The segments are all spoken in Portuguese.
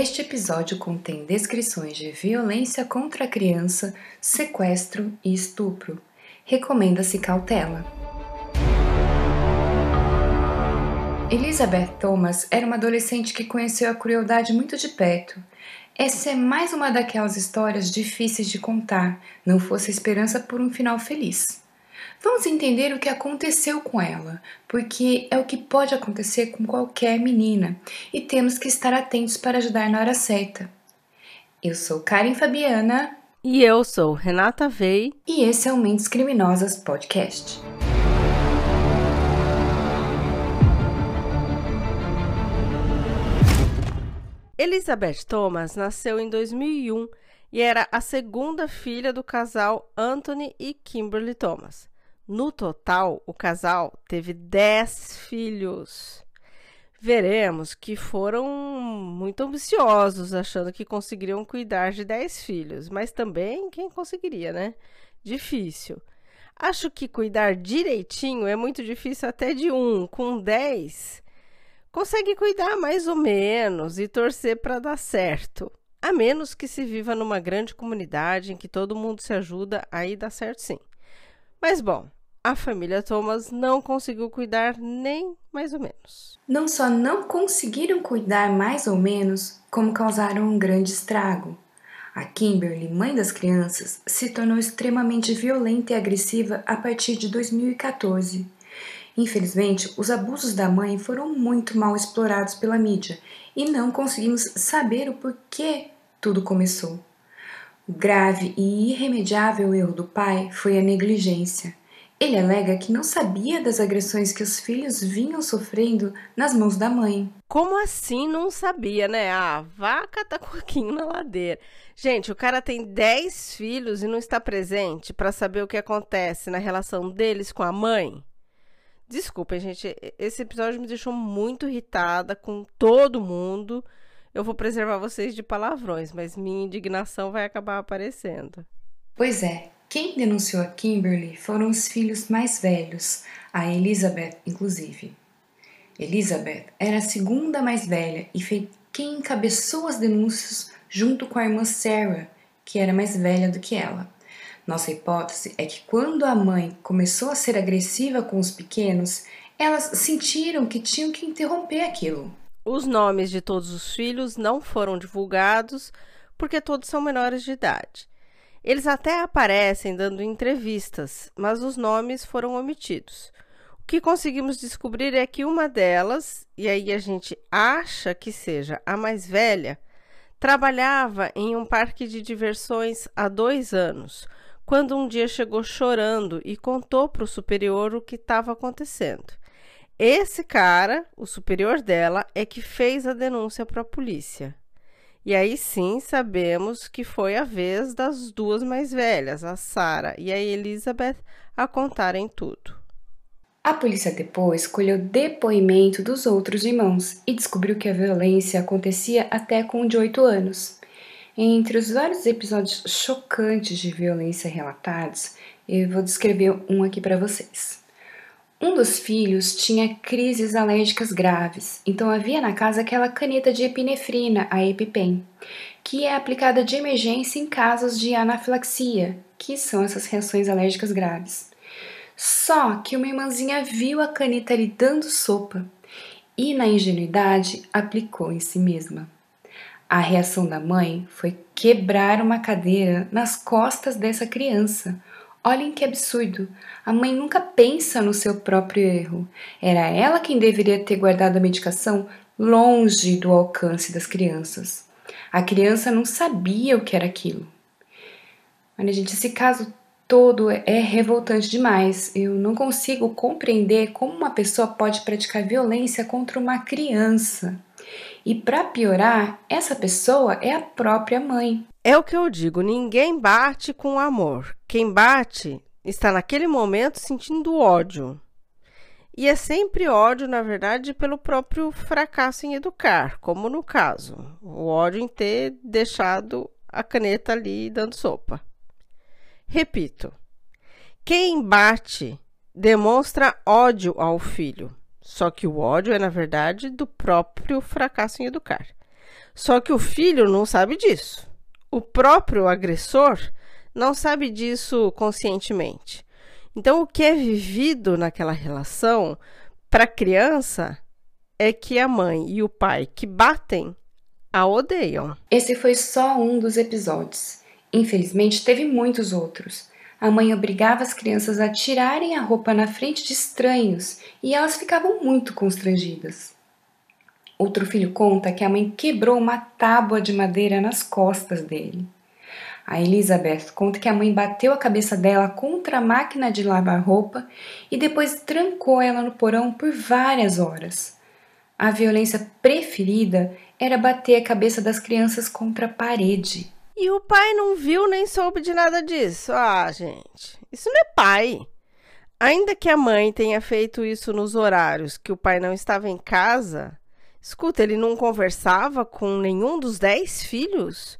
Este episódio contém descrições de violência contra a criança, sequestro e estupro. Recomenda-se cautela. Elizabeth Thomas era uma adolescente que conheceu a crueldade muito de perto. Essa é mais uma daquelas histórias difíceis de contar, não fosse a esperança por um final feliz. Vamos entender o que aconteceu com ela, porque é o que pode acontecer com qualquer menina e temos que estar atentos para ajudar na hora certa. Eu sou Karen Fabiana. E eu sou Renata Vei. E esse é o Mentes Criminosas Podcast. Elizabeth Thomas nasceu em 2001 e era a segunda filha do casal Anthony e Kimberly Thomas. No total, o casal teve 10 filhos. Veremos que foram muito ambiciosos, achando que conseguiriam cuidar de 10 filhos, mas também quem conseguiria, né? Difícil. Acho que cuidar direitinho é muito difícil até de um, com 10. Consegue cuidar mais ou menos e torcer para dar certo. A menos que se viva numa grande comunidade em que todo mundo se ajuda, aí dá certo sim. Mas bom, a família Thomas não conseguiu cuidar nem mais ou menos. Não só não conseguiram cuidar mais ou menos, como causaram um grande estrago. A Kimberly, mãe das crianças, se tornou extremamente violenta e agressiva a partir de 2014. Infelizmente, os abusos da mãe foram muito mal explorados pela mídia e não conseguimos saber o porquê tudo começou. O grave e irremediável erro do pai foi a negligência. Ele alega que não sabia das agressões que os filhos vinham sofrendo nas mãos da mãe. Como assim não sabia, né? A vaca tá coquinho na ladeira. Gente, o cara tem 10 filhos e não está presente para saber o que acontece na relação deles com a mãe? Desculpem, gente, esse episódio me deixou muito irritada com todo mundo. Eu vou preservar vocês de palavrões, mas minha indignação vai acabar aparecendo. Pois é, quem denunciou a Kimberly foram os filhos mais velhos, a Elizabeth, inclusive. Elizabeth era a segunda mais velha e foi quem encabeçou as denúncias junto com a irmã Sarah, que era mais velha do que ela. Nossa hipótese é que quando a mãe começou a ser agressiva com os pequenos, elas sentiram que tinham que interromper aquilo. Os nomes de todos os filhos não foram divulgados porque todos são menores de idade. Eles até aparecem dando entrevistas, mas os nomes foram omitidos. O que conseguimos descobrir é que uma delas, e aí a gente acha que seja a mais velha, trabalhava em um parque de diversões há dois anos, quando um dia chegou chorando e contou para o superior o que estava acontecendo. Esse cara, o superior dela, é que fez a denúncia para a polícia. E aí sim sabemos que foi a vez das duas mais velhas, a Sarah e a Elizabeth, a contarem tudo. A polícia depois colheu depoimento dos outros irmãos e descobriu que a violência acontecia até com um de oito anos. Entre os vários episódios chocantes de violência relatados, eu vou descrever um aqui para vocês. Um dos filhos tinha crises alérgicas graves, então havia na casa aquela caneta de epinefrina, a EpiPen, que é aplicada de emergência em casos de anafilaxia, que são essas reações alérgicas graves. Só que uma irmãzinha viu a caneta lhe dando sopa e, na ingenuidade, aplicou em si mesma. A reação da mãe foi quebrar uma cadeira nas costas dessa criança, Olhem que absurdo! A mãe nunca pensa no seu próprio erro. Era ela quem deveria ter guardado a medicação longe do alcance das crianças. A criança não sabia o que era aquilo. Olha, gente, esse caso todo é revoltante demais. Eu não consigo compreender como uma pessoa pode praticar violência contra uma criança. E para piorar, essa pessoa é a própria mãe. É o que eu digo: ninguém bate com amor. Quem bate está naquele momento sentindo ódio. E é sempre ódio, na verdade, pelo próprio fracasso em educar, como no caso, o ódio em ter deixado a caneta ali dando sopa. Repito: quem bate demonstra ódio ao filho, só que o ódio é, na verdade, do próprio fracasso em educar. Só que o filho não sabe disso. O próprio agressor não sabe disso conscientemente. Então, o que é vivido naquela relação para a criança é que a mãe e o pai que batem a odeiam. Esse foi só um dos episódios. Infelizmente, teve muitos outros. A mãe obrigava as crianças a tirarem a roupa na frente de estranhos e elas ficavam muito constrangidas. Outro filho conta que a mãe quebrou uma tábua de madeira nas costas dele. A Elizabeth conta que a mãe bateu a cabeça dela contra a máquina de lavar roupa e depois trancou ela no porão por várias horas. A violência preferida era bater a cabeça das crianças contra a parede. E o pai não viu nem soube de nada disso. Ah, gente, isso não é pai. Ainda que a mãe tenha feito isso nos horários que o pai não estava em casa, escuta, ele não conversava com nenhum dos dez filhos?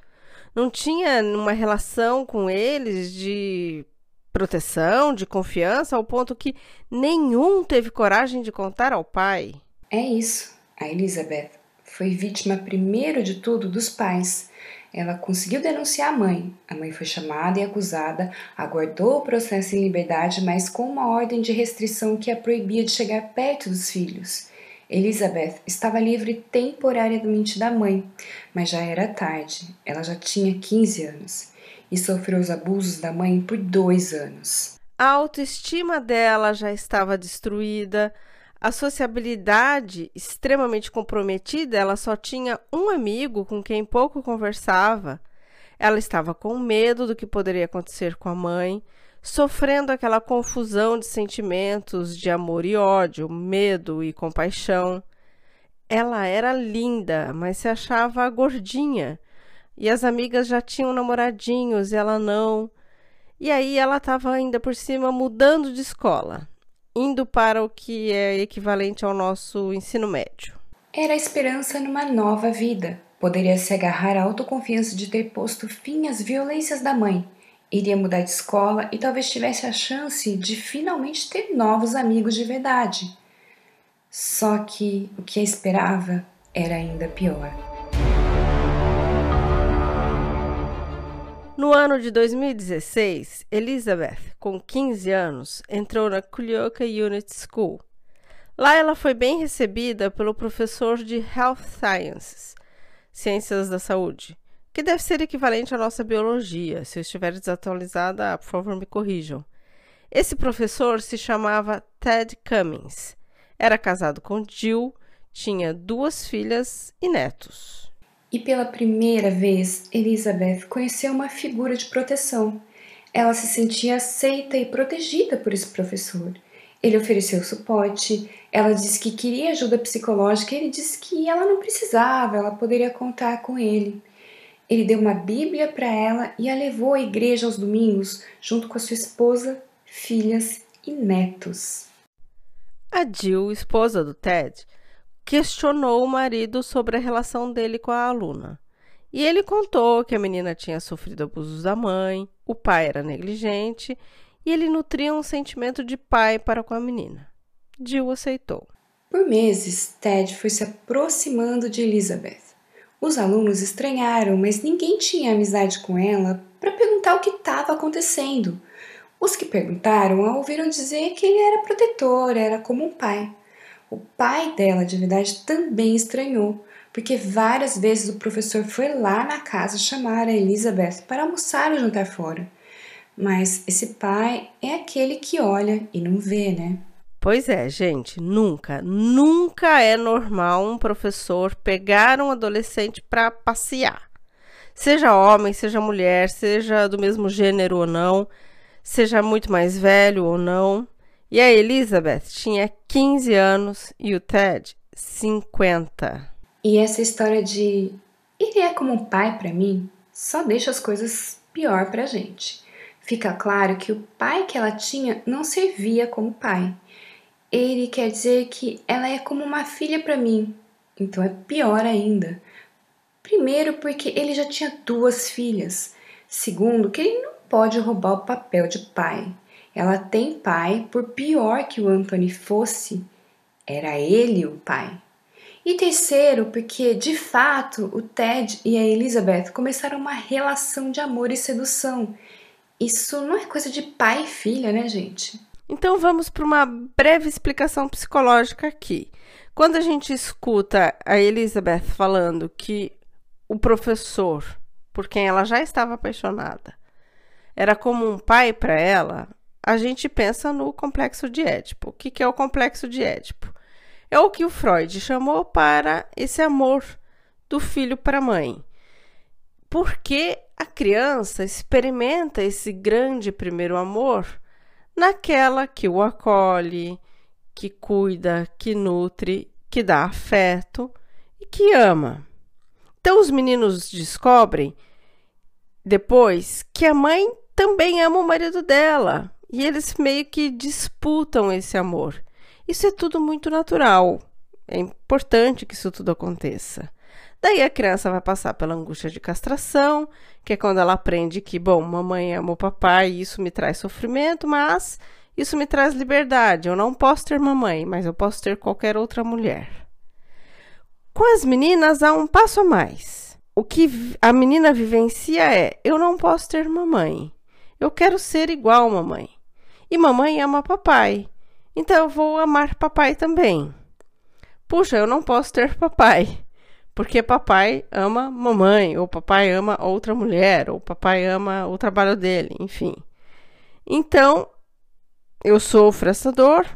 não tinha uma relação com eles de proteção, de confiança, ao ponto que nenhum teve coragem de contar ao pai. É isso. A Elizabeth foi vítima primeiro de tudo dos pais. Ela conseguiu denunciar a mãe. A mãe foi chamada e acusada, aguardou o processo em liberdade, mas com uma ordem de restrição que a proibia de chegar perto dos filhos. Elizabeth estava livre temporariamente da mãe, mas já era tarde. Ela já tinha 15 anos e sofreu os abusos da mãe por dois anos. A autoestima dela já estava destruída, a sociabilidade extremamente comprometida, ela só tinha um amigo com quem pouco conversava. Ela estava com medo do que poderia acontecer com a mãe sofrendo aquela confusão de sentimentos de amor e ódio, medo e compaixão. Ela era linda, mas se achava gordinha. E as amigas já tinham namoradinhos, ela não. E aí ela estava ainda por cima mudando de escola, indo para o que é equivalente ao nosso ensino médio. Era a esperança numa nova vida. Poderia se agarrar à autoconfiança de ter posto fim às violências da mãe iria mudar de escola e talvez tivesse a chance de finalmente ter novos amigos de verdade. Só que o que a esperava era ainda pior. No ano de 2016, Elizabeth, com 15 anos, entrou na Culioca Unit School. Lá ela foi bem recebida pelo professor de Health Sciences, Ciências da Saúde, que deve ser equivalente à nossa biologia. Se eu estiver desatualizada, por favor, me corrijam. Esse professor se chamava Ted Cummings. Era casado com Jill, tinha duas filhas e netos. E pela primeira vez, Elizabeth conheceu uma figura de proteção. Ela se sentia aceita e protegida por esse professor. Ele ofereceu suporte, ela disse que queria ajuda psicológica e ele disse que ela não precisava, ela poderia contar com ele. Ele deu uma Bíblia para ela e a levou à igreja aos domingos, junto com a sua esposa, filhas e netos. A Jill, esposa do Ted, questionou o marido sobre a relação dele com a aluna. E ele contou que a menina tinha sofrido abusos da mãe, o pai era negligente e ele nutria um sentimento de pai para com a menina. Jill aceitou. Por meses, Ted foi se aproximando de Elizabeth. Os alunos estranharam, mas ninguém tinha amizade com ela para perguntar o que estava acontecendo. Os que perguntaram a ouviram dizer que ele era protetor, era como um pai. O pai dela, de verdade, também estranhou, porque várias vezes o professor foi lá na casa chamar a Elizabeth para almoçar ou jantar fora. Mas esse pai é aquele que olha e não vê, né? Pois é, gente, nunca, nunca é normal um professor pegar um adolescente para passear. Seja homem, seja mulher, seja do mesmo gênero ou não, seja muito mais velho ou não. E a Elizabeth tinha 15 anos e o Ted 50. E essa história de ele é como um pai para mim só deixa as coisas pior pra gente. Fica claro que o pai que ela tinha não servia como pai ele quer dizer que ela é como uma filha para mim, então é pior ainda. Primeiro, porque ele já tinha duas filhas. Segundo, que ele não pode roubar o papel de pai. Ela tem pai, por pior que o Anthony fosse, era ele o pai. E terceiro, porque de fato o Ted e a Elizabeth começaram uma relação de amor e sedução. Isso não é coisa de pai e filha, né, gente? Então vamos para uma breve explicação psicológica aqui. Quando a gente escuta a Elizabeth falando que o professor, por quem ela já estava apaixonada, era como um pai para ela, a gente pensa no complexo de Édipo. O que, que é o complexo de Édipo? É o que o Freud chamou para esse amor do filho para a mãe. Porque a criança experimenta esse grande primeiro amor naquela que o acolhe, que cuida, que nutre, que dá afeto e que ama. Então os meninos descobrem depois que a mãe também ama o marido dela e eles meio que disputam esse amor. Isso é tudo muito natural. É importante que isso tudo aconteça. Daí a criança vai passar pela angústia de castração, que é quando ela aprende que, bom, mamãe ama o papai e isso me traz sofrimento, mas isso me traz liberdade. Eu não posso ter mamãe, mas eu posso ter qualquer outra mulher. Com as meninas há um passo a mais. O que a menina vivencia é: eu não posso ter mamãe. Eu quero ser igual mamãe. E mamãe ama papai. Então eu vou amar papai também. Puxa, eu não posso ter papai. Porque papai ama mamãe, ou papai ama outra mulher, ou papai ama o trabalho dele, enfim. Então, eu sofro essa dor,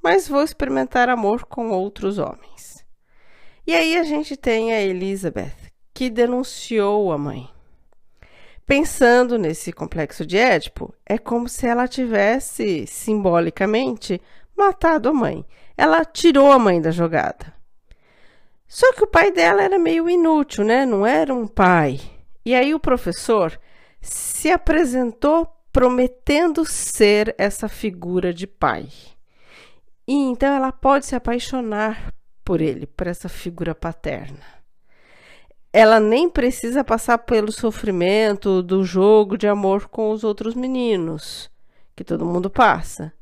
mas vou experimentar amor com outros homens. E aí a gente tem a Elizabeth, que denunciou a mãe. Pensando nesse complexo de Édipo, é como se ela tivesse, simbolicamente, matado a mãe. Ela tirou a mãe da jogada. Só que o pai dela era meio inútil, né? Não era um pai. E aí o professor se apresentou prometendo ser essa figura de pai. E então ela pode se apaixonar por ele, por essa figura paterna ela nem precisa passar pelo sofrimento do jogo de amor com os outros meninos, que todo mundo passa.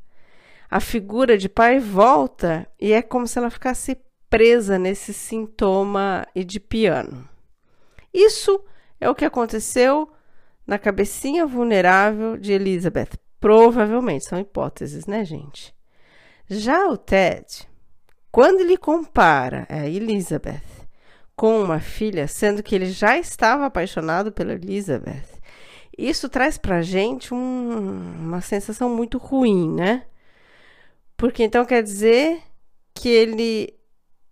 A figura de pai volta e é como se ela ficasse presa nesse sintoma e de piano. Isso é o que aconteceu na cabecinha vulnerável de Elizabeth. Provavelmente, são hipóteses, né, gente? Já o Ted, quando ele compara a Elizabeth com uma filha, sendo que ele já estava apaixonado pela Elizabeth, isso traz pra gente um, uma sensação muito ruim, né? Porque então quer dizer que ele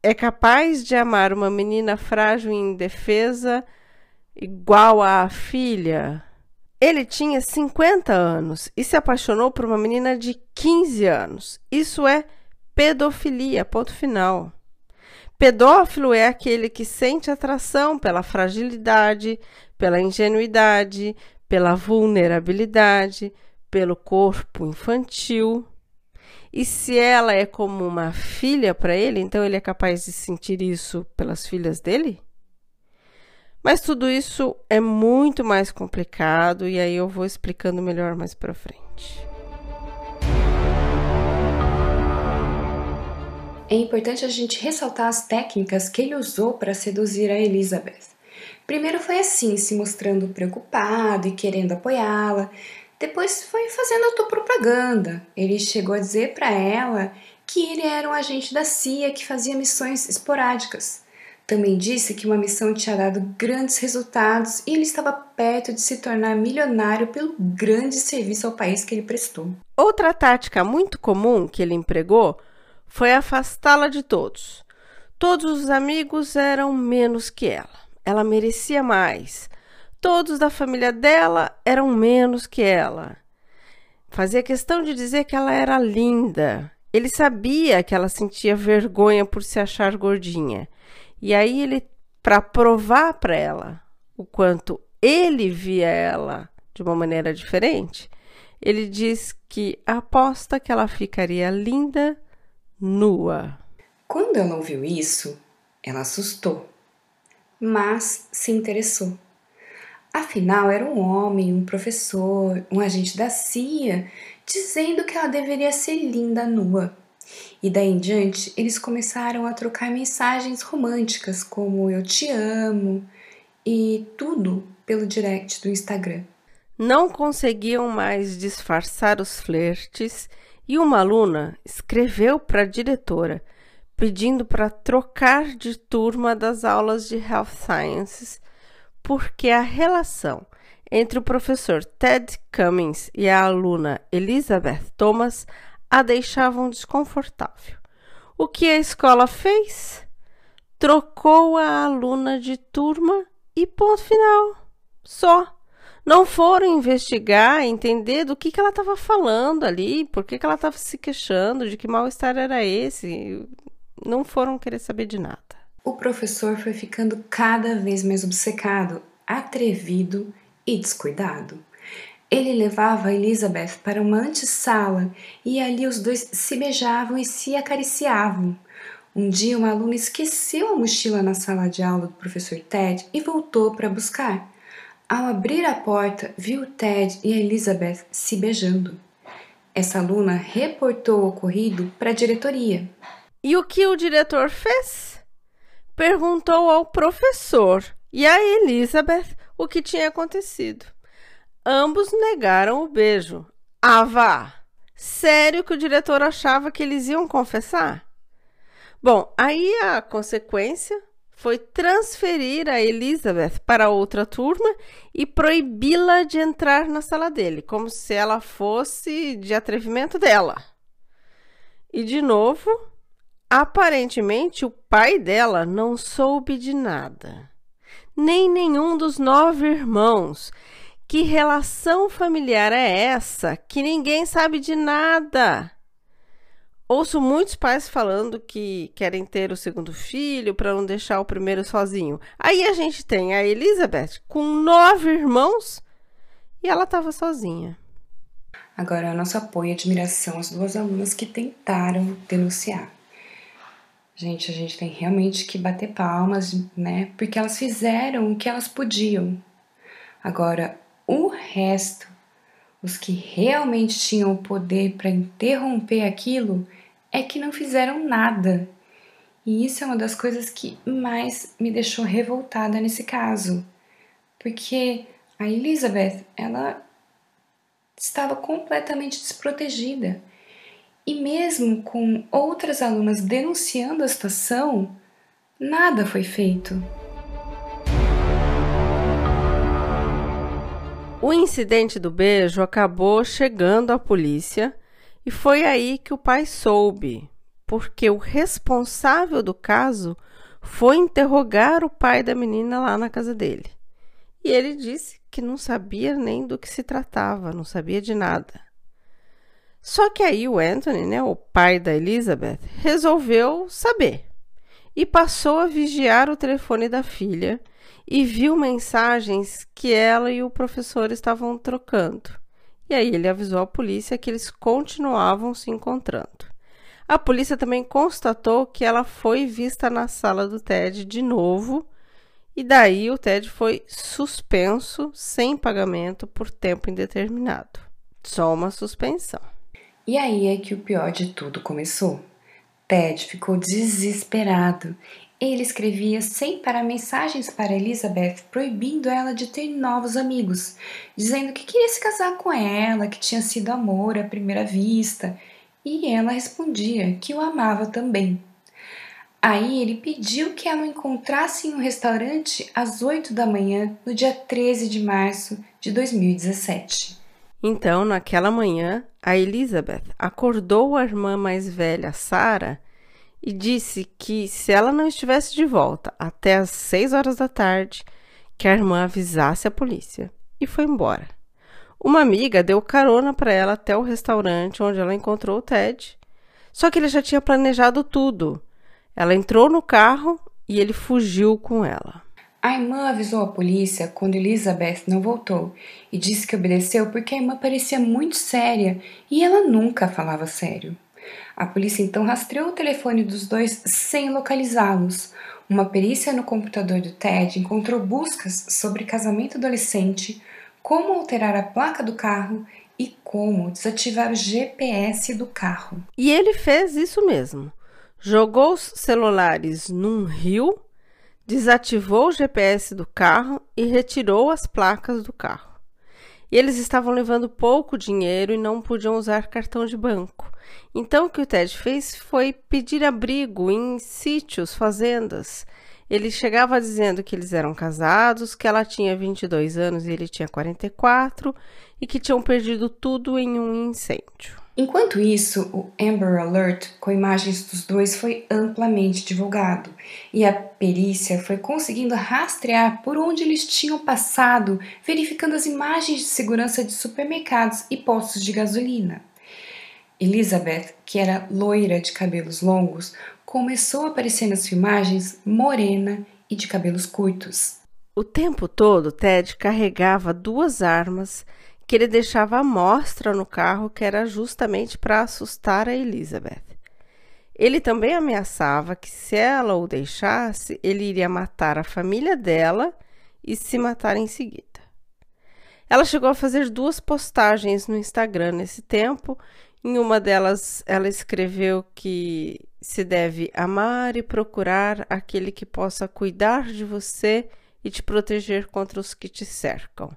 é capaz de amar uma menina frágil e indefesa igual à filha. Ele tinha 50 anos e se apaixonou por uma menina de 15 anos. Isso é pedofilia, ponto final. Pedófilo é aquele que sente atração pela fragilidade, pela ingenuidade, pela vulnerabilidade, pelo corpo infantil. E se ela é como uma filha para ele, então ele é capaz de sentir isso pelas filhas dele? Mas tudo isso é muito mais complicado e aí eu vou explicando melhor mais para frente. É importante a gente ressaltar as técnicas que ele usou para seduzir a Elizabeth. Primeiro foi assim, se mostrando preocupado e querendo apoiá-la. Depois foi fazendo autopropaganda. Ele chegou a dizer para ela que ele era um agente da CIA que fazia missões esporádicas. Também disse que uma missão tinha dado grandes resultados e ele estava perto de se tornar milionário pelo grande serviço ao país que ele prestou. Outra tática muito comum que ele empregou foi afastá-la de todos. Todos os amigos eram menos que ela. Ela merecia mais. Todos da família dela eram menos que ela. Fazia questão de dizer que ela era linda. Ele sabia que ela sentia vergonha por se achar gordinha. E aí ele, para provar para ela o quanto ele via ela de uma maneira diferente, ele diz que aposta que ela ficaria linda nua. Quando ela ouviu isso, ela assustou, mas se interessou. Afinal, era um homem, um professor, um agente da CIA, dizendo que ela deveria ser linda nua. E daí em diante, eles começaram a trocar mensagens românticas, como eu te amo, e tudo pelo direct do Instagram. Não conseguiam mais disfarçar os flertes e uma aluna escreveu para a diretora pedindo para trocar de turma das aulas de Health Sciences porque a relação entre o professor Ted Cummings e a aluna Elizabeth Thomas a deixavam desconfortável. O que a escola fez? Trocou a aluna de turma e ponto final. Só. Não foram investigar, entender do que, que ela estava falando ali, por que, que ela estava se queixando, de que mal-estar era esse. Não foram querer saber de nada. O professor foi ficando cada vez mais obcecado, atrevido e descuidado. Ele levava Elizabeth para uma antessala e ali os dois se beijavam e se acariciavam. Um dia, uma aluna esqueceu a mochila na sala de aula do professor Ted e voltou para buscar. Ao abrir a porta, viu Ted e Elizabeth se beijando. Essa aluna reportou o ocorrido para a diretoria. E o que o diretor fez? Perguntou ao professor e a Elizabeth o que tinha acontecido. Ambos negaram o beijo. Vá! Sério que o diretor achava que eles iam confessar? Bom, aí a consequência foi transferir a Elizabeth para outra turma e proibi-la de entrar na sala dele, como se ela fosse de atrevimento dela. E de novo, aparentemente o pai dela não soube de nada, nem nenhum dos nove irmãos. Que relação familiar é essa que ninguém sabe de nada? Ouço muitos pais falando que querem ter o segundo filho para não deixar o primeiro sozinho. Aí a gente tem a Elizabeth com nove irmãos e ela estava sozinha. Agora, nosso apoio e admiração às duas alunas que tentaram denunciar. Gente, a gente tem realmente que bater palmas, né? Porque elas fizeram o que elas podiam. Agora, o resto, os que realmente tinham o poder para interromper aquilo, é que não fizeram nada. E isso é uma das coisas que mais me deixou revoltada nesse caso. Porque a Elizabeth, ela estava completamente desprotegida. E mesmo com outras alunas denunciando a situação, nada foi feito. O incidente do beijo acabou chegando à polícia e foi aí que o pai soube, porque o responsável do caso foi interrogar o pai da menina lá na casa dele. E ele disse que não sabia nem do que se tratava, não sabia de nada. Só que aí o Anthony, né, o pai da Elizabeth, resolveu saber e passou a vigiar o telefone da filha e viu mensagens que ela e o professor estavam trocando. E aí ele avisou a polícia que eles continuavam se encontrando. A polícia também constatou que ela foi vista na sala do Ted de novo, e daí o Ted foi suspenso sem pagamento por tempo indeterminado. Só uma suspensão. E aí é que o pior de tudo começou. Ted ficou desesperado ele escrevia sem parar mensagens para Elizabeth, proibindo ela de ter novos amigos, dizendo que queria se casar com ela, que tinha sido amor à primeira vista, e ela respondia que o amava também. Aí ele pediu que ela o encontrasse em um restaurante às 8 da manhã, no dia 13 de março de 2017. Então, naquela manhã, a Elizabeth acordou a irmã mais velha, Sarah, e disse que se ela não estivesse de volta até às seis horas da tarde, que a irmã avisasse a polícia e foi embora. Uma amiga deu carona para ela até o restaurante onde ela encontrou o Ted. Só que ele já tinha planejado tudo. Ela entrou no carro e ele fugiu com ela. A irmã avisou a polícia quando Elizabeth não voltou e disse que obedeceu porque a irmã parecia muito séria e ela nunca falava sério. A polícia então rastreou o telefone dos dois sem localizá-los. Uma perícia no computador do Ted encontrou buscas sobre casamento adolescente, como alterar a placa do carro e como desativar o GPS do carro. E ele fez isso mesmo. Jogou os celulares num rio, desativou o GPS do carro e retirou as placas do carro. E eles estavam levando pouco dinheiro e não podiam usar cartão de banco. Então o que o Ted fez foi pedir abrigo em sítios, fazendas. Ele chegava dizendo que eles eram casados, que ela tinha 22 anos e ele tinha 44 e que tinham perdido tudo em um incêndio. Enquanto isso, o Amber Alert com imagens dos dois foi amplamente divulgado e a perícia foi conseguindo rastrear por onde eles tinham passado, verificando as imagens de segurança de supermercados e postos de gasolina. Elizabeth, que era loira de cabelos longos, começou a aparecer nas filmagens morena e de cabelos curtos. O tempo todo, Ted carregava duas armas que ele deixava à mostra no carro, que era justamente para assustar a Elizabeth. Ele também ameaçava que, se ela o deixasse, ele iria matar a família dela e se matar em seguida. Ela chegou a fazer duas postagens no Instagram nesse tempo. Em uma delas, ela escreveu que se deve amar e procurar aquele que possa cuidar de você e te proteger contra os que te cercam.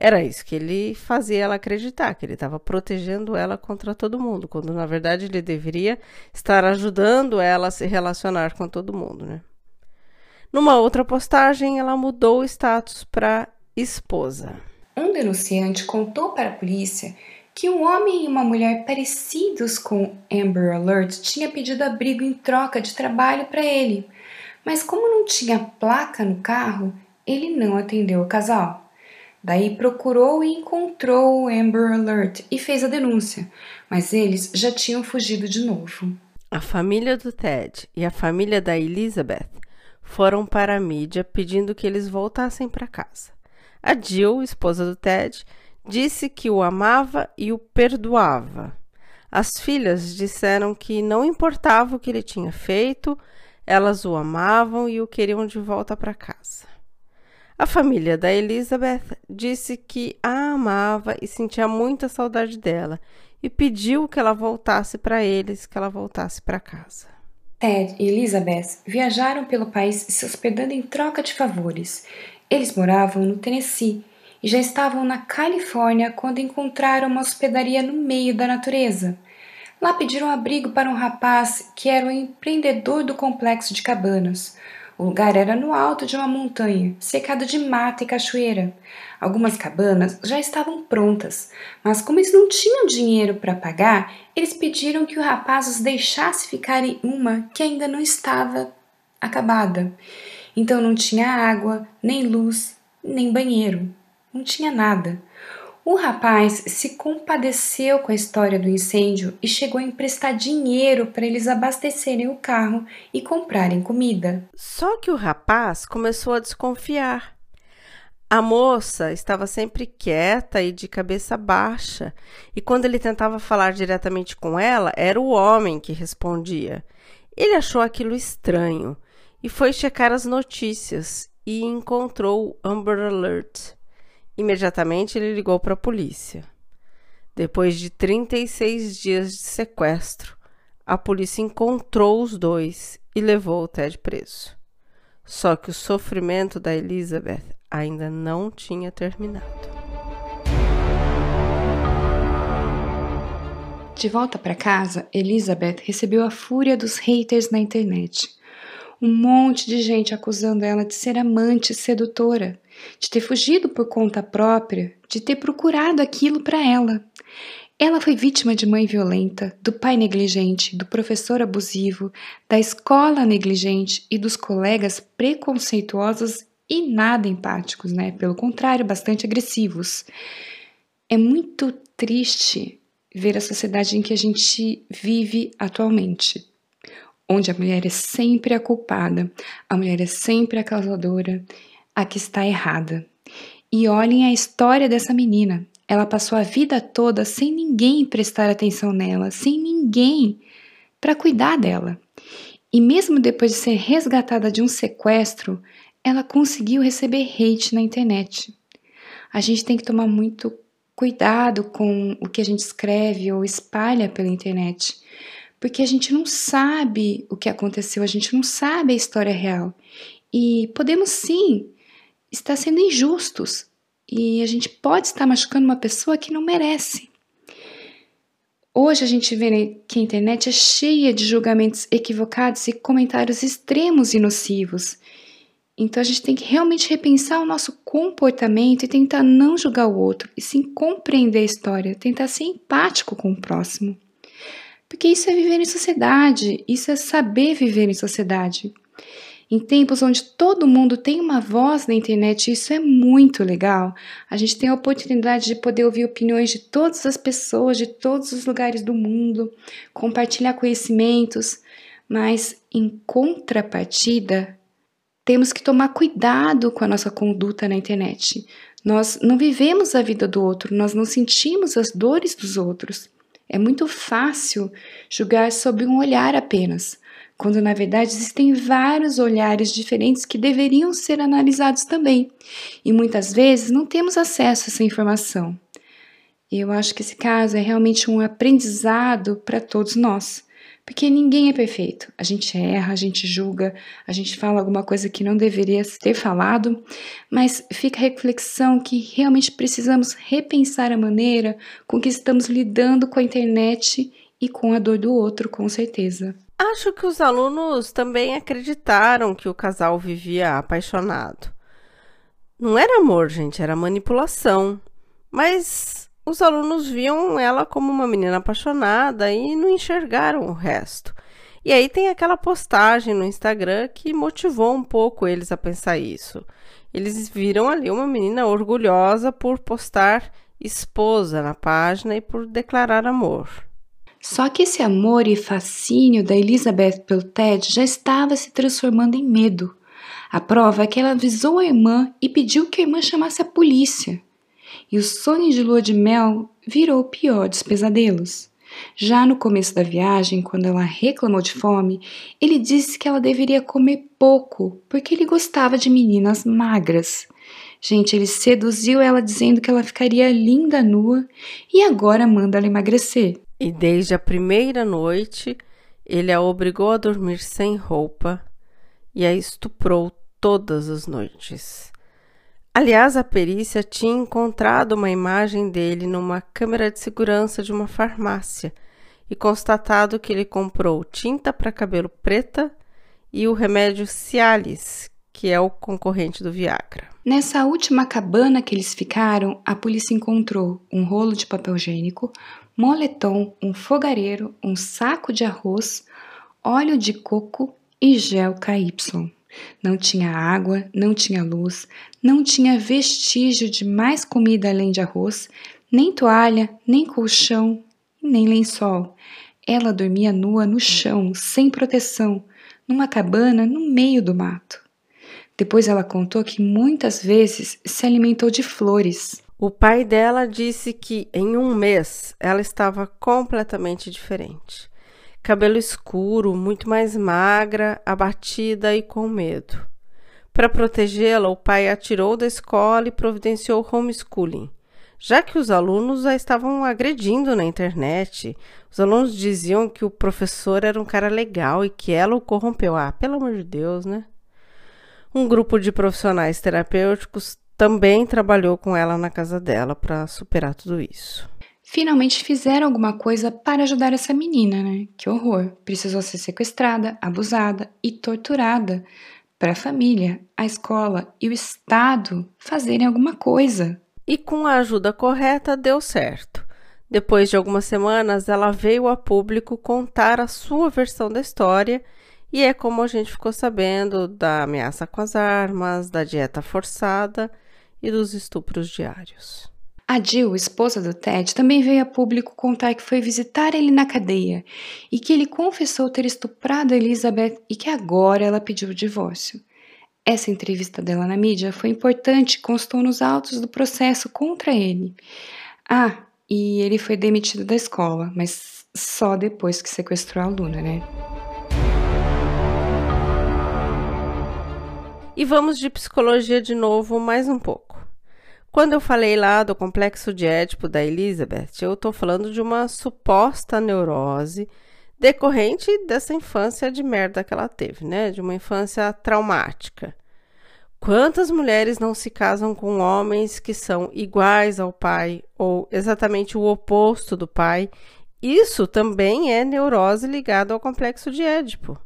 Era isso que ele fazia ela acreditar, que ele estava protegendo ela contra todo mundo, quando na verdade ele deveria estar ajudando ela a se relacionar com todo mundo, né? Numa outra postagem, ela mudou o status para esposa. Um denunciante contou para a polícia que um homem e uma mulher parecidos com Amber Alert tinha pedido abrigo em troca de trabalho para ele, mas como não tinha placa no carro, ele não atendeu o casal. Daí procurou e encontrou o Amber Alert e fez a denúncia, mas eles já tinham fugido de novo. A família do Ted e a família da Elizabeth foram para a mídia pedindo que eles voltassem para casa. A Jill, esposa do Ted, disse que o amava e o perdoava. As filhas disseram que não importava o que ele tinha feito, elas o amavam e o queriam de volta para casa. A família da Elizabeth disse que a amava e sentia muita saudade dela e pediu que ela voltasse para eles, que ela voltasse para casa. Ted e Elizabeth viajaram pelo país se hospedando em troca de favores. Eles moravam no Tennessee e já estavam na Califórnia quando encontraram uma hospedaria no meio da natureza. Lá pediram abrigo para um rapaz que era o empreendedor do complexo de cabanas. O lugar era no alto de uma montanha, cercado de mata e cachoeira. Algumas cabanas já estavam prontas, mas como eles não tinham dinheiro para pagar, eles pediram que o rapaz os deixasse ficar em uma que ainda não estava acabada. Então não tinha água, nem luz, nem banheiro. Não tinha nada. O rapaz se compadeceu com a história do incêndio e chegou a emprestar dinheiro para eles abastecerem o carro e comprarem comida. Só que o rapaz começou a desconfiar. A moça estava sempre quieta e de cabeça baixa, e quando ele tentava falar diretamente com ela, era o homem que respondia. Ele achou aquilo estranho e foi checar as notícias e encontrou o Amber Alert. Imediatamente ele ligou para a polícia. Depois de 36 dias de sequestro, a polícia encontrou os dois e levou o Ted preso. Só que o sofrimento da Elizabeth ainda não tinha terminado. De volta para casa, Elizabeth recebeu a fúria dos haters na internet. Um monte de gente acusando ela de ser amante sedutora de ter fugido por conta própria, de ter procurado aquilo para ela. Ela foi vítima de mãe violenta, do pai negligente, do professor abusivo, da escola negligente e dos colegas preconceituosos e nada empáticos, né? Pelo contrário, bastante agressivos. É muito triste ver a sociedade em que a gente vive atualmente, onde a mulher é sempre a culpada, a mulher é sempre a causadora a que está errada. E olhem a história dessa menina. Ela passou a vida toda sem ninguém prestar atenção nela, sem ninguém para cuidar dela. E mesmo depois de ser resgatada de um sequestro, ela conseguiu receber hate na internet. A gente tem que tomar muito cuidado com o que a gente escreve ou espalha pela internet, porque a gente não sabe o que aconteceu, a gente não sabe a história real. E podemos sim estar sendo injustos e a gente pode estar machucando uma pessoa que não merece. Hoje a gente vê que a internet é cheia de julgamentos equivocados e comentários extremos e nocivos. Então a gente tem que realmente repensar o nosso comportamento e tentar não julgar o outro, e sim compreender a história, tentar ser empático com o próximo. Porque isso é viver em sociedade, isso é saber viver em sociedade. Em tempos onde todo mundo tem uma voz na internet, isso é muito legal. A gente tem a oportunidade de poder ouvir opiniões de todas as pessoas, de todos os lugares do mundo, compartilhar conhecimentos, mas em contrapartida, temos que tomar cuidado com a nossa conduta na internet. Nós não vivemos a vida do outro, nós não sentimos as dores dos outros. É muito fácil julgar sob um olhar apenas, quando na verdade existem vários olhares diferentes que deveriam ser analisados também, e muitas vezes não temos acesso a essa informação. Eu acho que esse caso é realmente um aprendizado para todos nós. Porque ninguém é perfeito. A gente erra, a gente julga, a gente fala alguma coisa que não deveria ter falado, mas fica a reflexão que realmente precisamos repensar a maneira com que estamos lidando com a internet e com a dor do outro, com certeza. Acho que os alunos também acreditaram que o casal vivia apaixonado. Não era amor, gente, era manipulação. Mas os alunos viam ela como uma menina apaixonada e não enxergaram o resto. E aí tem aquela postagem no Instagram que motivou um pouco eles a pensar isso. Eles viram ali uma menina orgulhosa por postar esposa na página e por declarar amor. Só que esse amor e fascínio da Elizabeth pelo Ted já estava se transformando em medo. A prova é que ela avisou a irmã e pediu que a irmã chamasse a polícia e o sonho de lua de mel virou o pior dos pesadelos. Já no começo da viagem, quando ela reclamou de fome, ele disse que ela deveria comer pouco, porque ele gostava de meninas magras. Gente, ele seduziu ela dizendo que ela ficaria linda nua e agora manda ela emagrecer. E desde a primeira noite, ele a obrigou a dormir sem roupa e a estuprou todas as noites. Aliás, a perícia tinha encontrado uma imagem dele numa câmera de segurança de uma farmácia e constatado que ele comprou tinta para cabelo preta e o remédio Cialis, que é o concorrente do Viagra. Nessa última cabana que eles ficaram, a polícia encontrou um rolo de papel higiênico, moletom, um fogareiro, um saco de arroz, óleo de coco e gel KY. Não tinha água, não tinha luz, não tinha vestígio de mais comida além de arroz, nem toalha, nem colchão, nem lençol. Ela dormia nua no chão, sem proteção, numa cabana no meio do mato. Depois ela contou que muitas vezes se alimentou de flores. O pai dela disse que em um mês ela estava completamente diferente cabelo escuro, muito mais magra, abatida e com medo. Para protegê-la, o pai a tirou da escola e providenciou homeschooling. Já que os alunos a estavam agredindo na internet, os alunos diziam que o professor era um cara legal e que ela o corrompeu. Ah, pelo amor de Deus, né? Um grupo de profissionais terapêuticos também trabalhou com ela na casa dela para superar tudo isso finalmente fizeram alguma coisa para ajudar essa menina, né? Que horror! Precisou ser sequestrada, abusada e torturada para a família, a escola e o Estado fazerem alguma coisa. E com a ajuda correta deu certo. Depois de algumas semanas, ela veio a público contar a sua versão da história, e é como a gente ficou sabendo da ameaça com as armas, da dieta forçada e dos estupros diários. A Jill, esposa do Ted, também veio a público contar que foi visitar ele na cadeia e que ele confessou ter estuprado a Elizabeth e que agora ela pediu o divórcio. Essa entrevista dela na mídia foi importante e constou nos autos do processo contra ele. Ah, e ele foi demitido da escola, mas só depois que sequestrou a Luna, né? E vamos de psicologia de novo mais um pouco. Quando eu falei lá do complexo de Édipo da Elizabeth, eu estou falando de uma suposta neurose decorrente dessa infância de merda que ela teve, né? De uma infância traumática. Quantas mulheres não se casam com homens que são iguais ao pai ou exatamente o oposto do pai? Isso também é neurose ligada ao complexo de Édipo.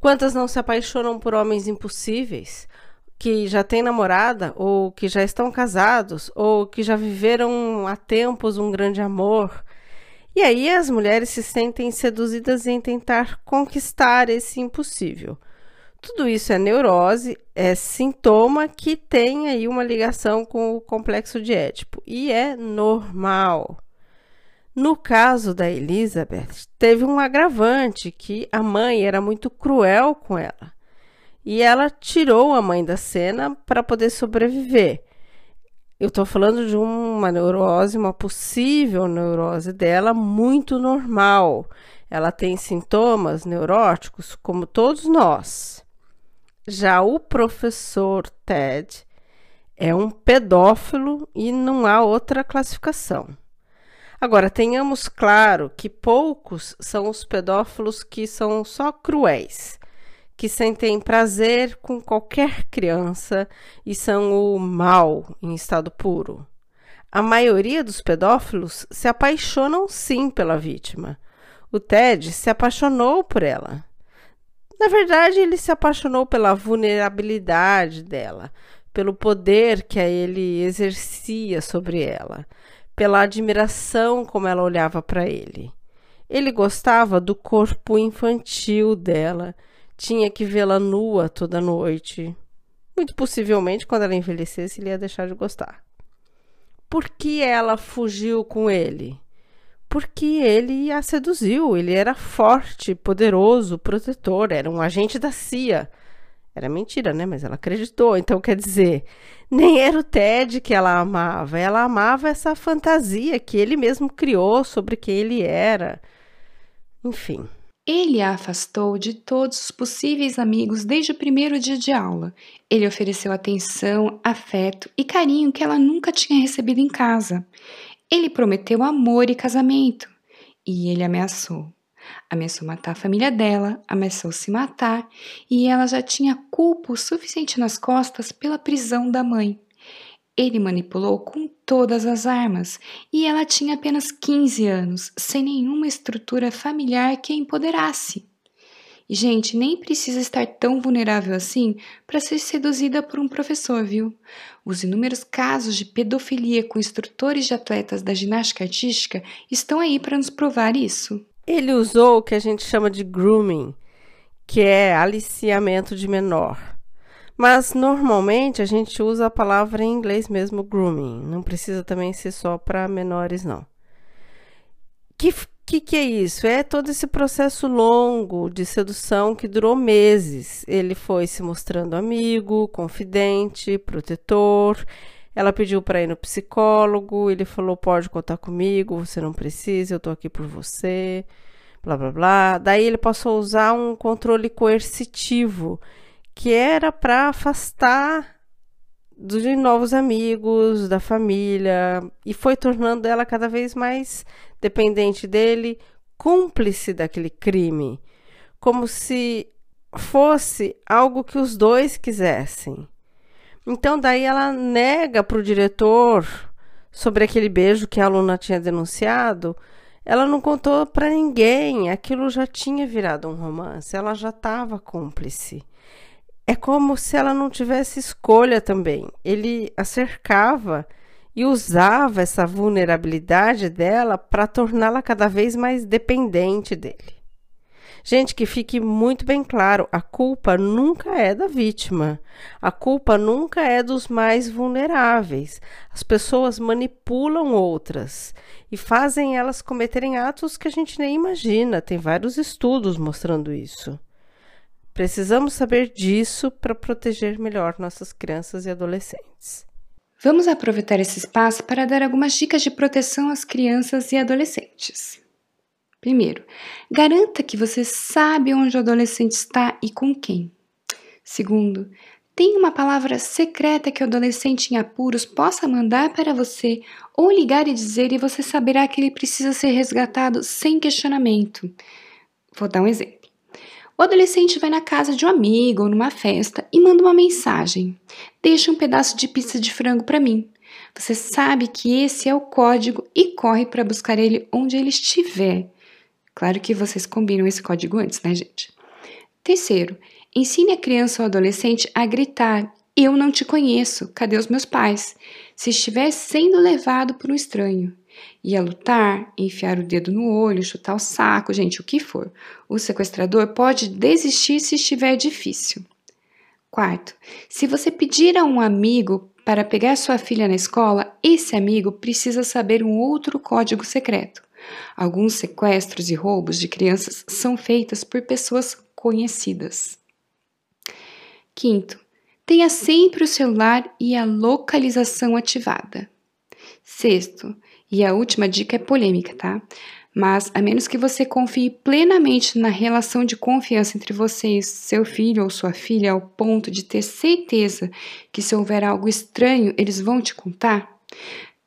Quantas não se apaixonam por homens impossíveis, que já têm namorada ou que já estão casados ou que já viveram há tempos um grande amor? E aí as mulheres se sentem seduzidas em tentar conquistar esse impossível. Tudo isso é neurose, é sintoma que tem aí uma ligação com o complexo de Édipo e é normal. No caso da Elizabeth, teve um agravante que a mãe era muito cruel com ela. E ela tirou a mãe da cena para poder sobreviver. Eu estou falando de uma neurose, uma possível neurose dela, muito normal. Ela tem sintomas neuróticos, como todos nós. Já o professor Ted é um pedófilo e não há outra classificação. Agora, tenhamos claro que poucos são os pedófilos que são só cruéis, que sentem prazer com qualquer criança e são o mal em estado puro. A maioria dos pedófilos se apaixonam sim pela vítima. O Ted se apaixonou por ela. Na verdade, ele se apaixonou pela vulnerabilidade dela, pelo poder que ele exercia sobre ela, pela admiração como ela olhava para ele. Ele gostava do corpo infantil dela, tinha que vê-la nua toda noite. Muito possivelmente, quando ela envelhecesse, ele ia deixar de gostar. Por que ela fugiu com ele? porque ele a seduziu. Ele era forte, poderoso, protetor, era um agente da CIA. Era mentira, né? Mas ela acreditou. Então, quer dizer, nem era o Ted que ela amava, ela amava essa fantasia que ele mesmo criou sobre quem ele era. Enfim. Ele a afastou de todos os possíveis amigos desde o primeiro dia de aula. Ele ofereceu atenção, afeto e carinho que ela nunca tinha recebido em casa. Ele prometeu amor e casamento. E ele ameaçou. Ameaçou matar a família dela, ameaçou se matar, e ela já tinha culpa o suficiente nas costas pela prisão da mãe. Ele manipulou com todas as armas e ela tinha apenas 15 anos, sem nenhuma estrutura familiar que a empoderasse. E, gente, nem precisa estar tão vulnerável assim para ser seduzida por um professor, viu? Os inúmeros casos de pedofilia com instrutores de atletas da ginástica artística estão aí para nos provar isso. Ele usou o que a gente chama de grooming, que é aliciamento de menor. Mas normalmente a gente usa a palavra em inglês mesmo, grooming. Não precisa também ser só para menores, não. Que que, que é isso? É todo esse processo longo de sedução que durou meses. Ele foi se mostrando amigo, confidente, protetor. Ela pediu para ir no psicólogo, ele falou: pode contar comigo, você não precisa, eu estou aqui por você, blá blá blá. Daí ele passou a usar um controle coercitivo, que era para afastar de novos amigos, da família, e foi tornando ela cada vez mais dependente dele, cúmplice daquele crime, como se fosse algo que os dois quisessem. Então, daí ela nega para o diretor sobre aquele beijo que a aluna tinha denunciado. Ela não contou para ninguém, aquilo já tinha virado um romance, ela já estava cúmplice é como se ela não tivesse escolha também. Ele a cercava e usava essa vulnerabilidade dela para torná-la cada vez mais dependente dele. Gente, que fique muito bem claro: a culpa nunca é da vítima, a culpa nunca é dos mais vulneráveis. As pessoas manipulam outras e fazem elas cometerem atos que a gente nem imagina. Tem vários estudos mostrando isso. Precisamos saber disso para proteger melhor nossas crianças e adolescentes. Vamos aproveitar esse espaço para dar algumas dicas de proteção às crianças e adolescentes. Primeiro, garanta que você sabe onde o adolescente está e com quem. Segundo, Tem uma palavra secreta que o adolescente em apuros possa mandar para você ou ligar e dizer e você saberá que ele precisa ser resgatado sem questionamento. Vou dar um exemplo. O adolescente vai na casa de um amigo ou numa festa e manda uma mensagem: Deixa um pedaço de pizza de frango para mim. Você sabe que esse é o código e corre para buscar ele onde ele estiver. Claro que vocês combinam esse código antes, né, gente? Terceiro, ensine a criança ou adolescente a gritar: Eu não te conheço, cadê os meus pais? Se estiver sendo levado por um estranho. E a lutar, enfiar o dedo no olho, chutar o saco, gente, o que for. O sequestrador pode desistir se estiver difícil. Quarto, se você pedir a um amigo para pegar sua filha na escola, esse amigo precisa saber um outro código secreto. Alguns sequestros e roubos de crianças são feitos por pessoas conhecidas. Quinto, tenha sempre o celular e a localização ativada. Sexto, e a última dica é polêmica, tá? Mas a menos que você confie plenamente na relação de confiança entre você e seu filho ou sua filha ao ponto de ter certeza que se houver algo estranho eles vão te contar,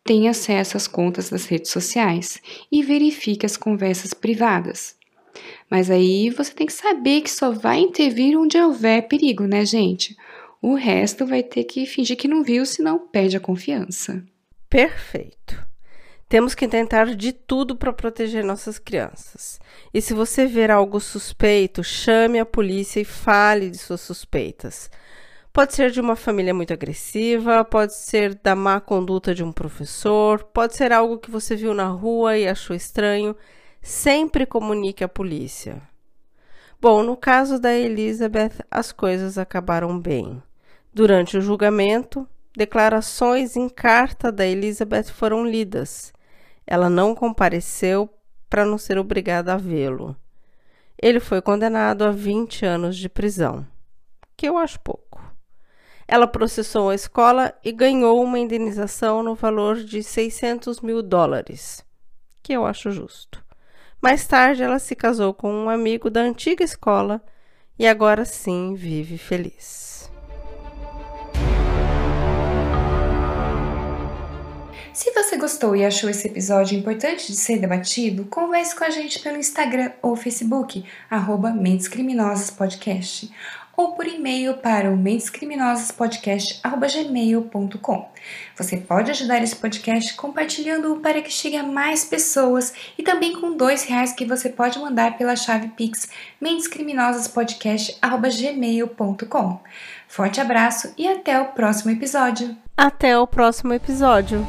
tenha acesso às contas das redes sociais e verifique as conversas privadas. Mas aí você tem que saber que só vai intervir onde houver perigo, né, gente? O resto vai ter que fingir que não viu, senão perde a confiança. Perfeito. Temos que tentar de tudo para proteger nossas crianças. E se você ver algo suspeito, chame a polícia e fale de suas suspeitas. Pode ser de uma família muito agressiva, pode ser da má conduta de um professor, pode ser algo que você viu na rua e achou estranho. Sempre comunique à polícia. Bom, no caso da Elizabeth, as coisas acabaram bem. Durante o julgamento, declarações em carta da Elizabeth foram lidas ela não compareceu para não ser obrigada a vê-lo. Ele foi condenado a 20 anos de prisão, que eu acho pouco. Ela processou a escola e ganhou uma indenização no valor de 600 mil dólares, que eu acho justo. Mais tarde, ela se casou com um amigo da antiga escola e agora sim vive feliz. Se você gostou e achou esse episódio importante de ser debatido, converse com a gente pelo Instagram ou Facebook, arroba Mentes Criminosas Podcast, ou por e-mail para o mentescriminosaspodcast.gmail.com. Você pode ajudar esse podcast compartilhando-o para que chegue a mais pessoas e também com dois reais que você pode mandar pela chave Pix mentescriminosaspodcast.gmail.com. Forte abraço e até o próximo episódio. Até o próximo episódio.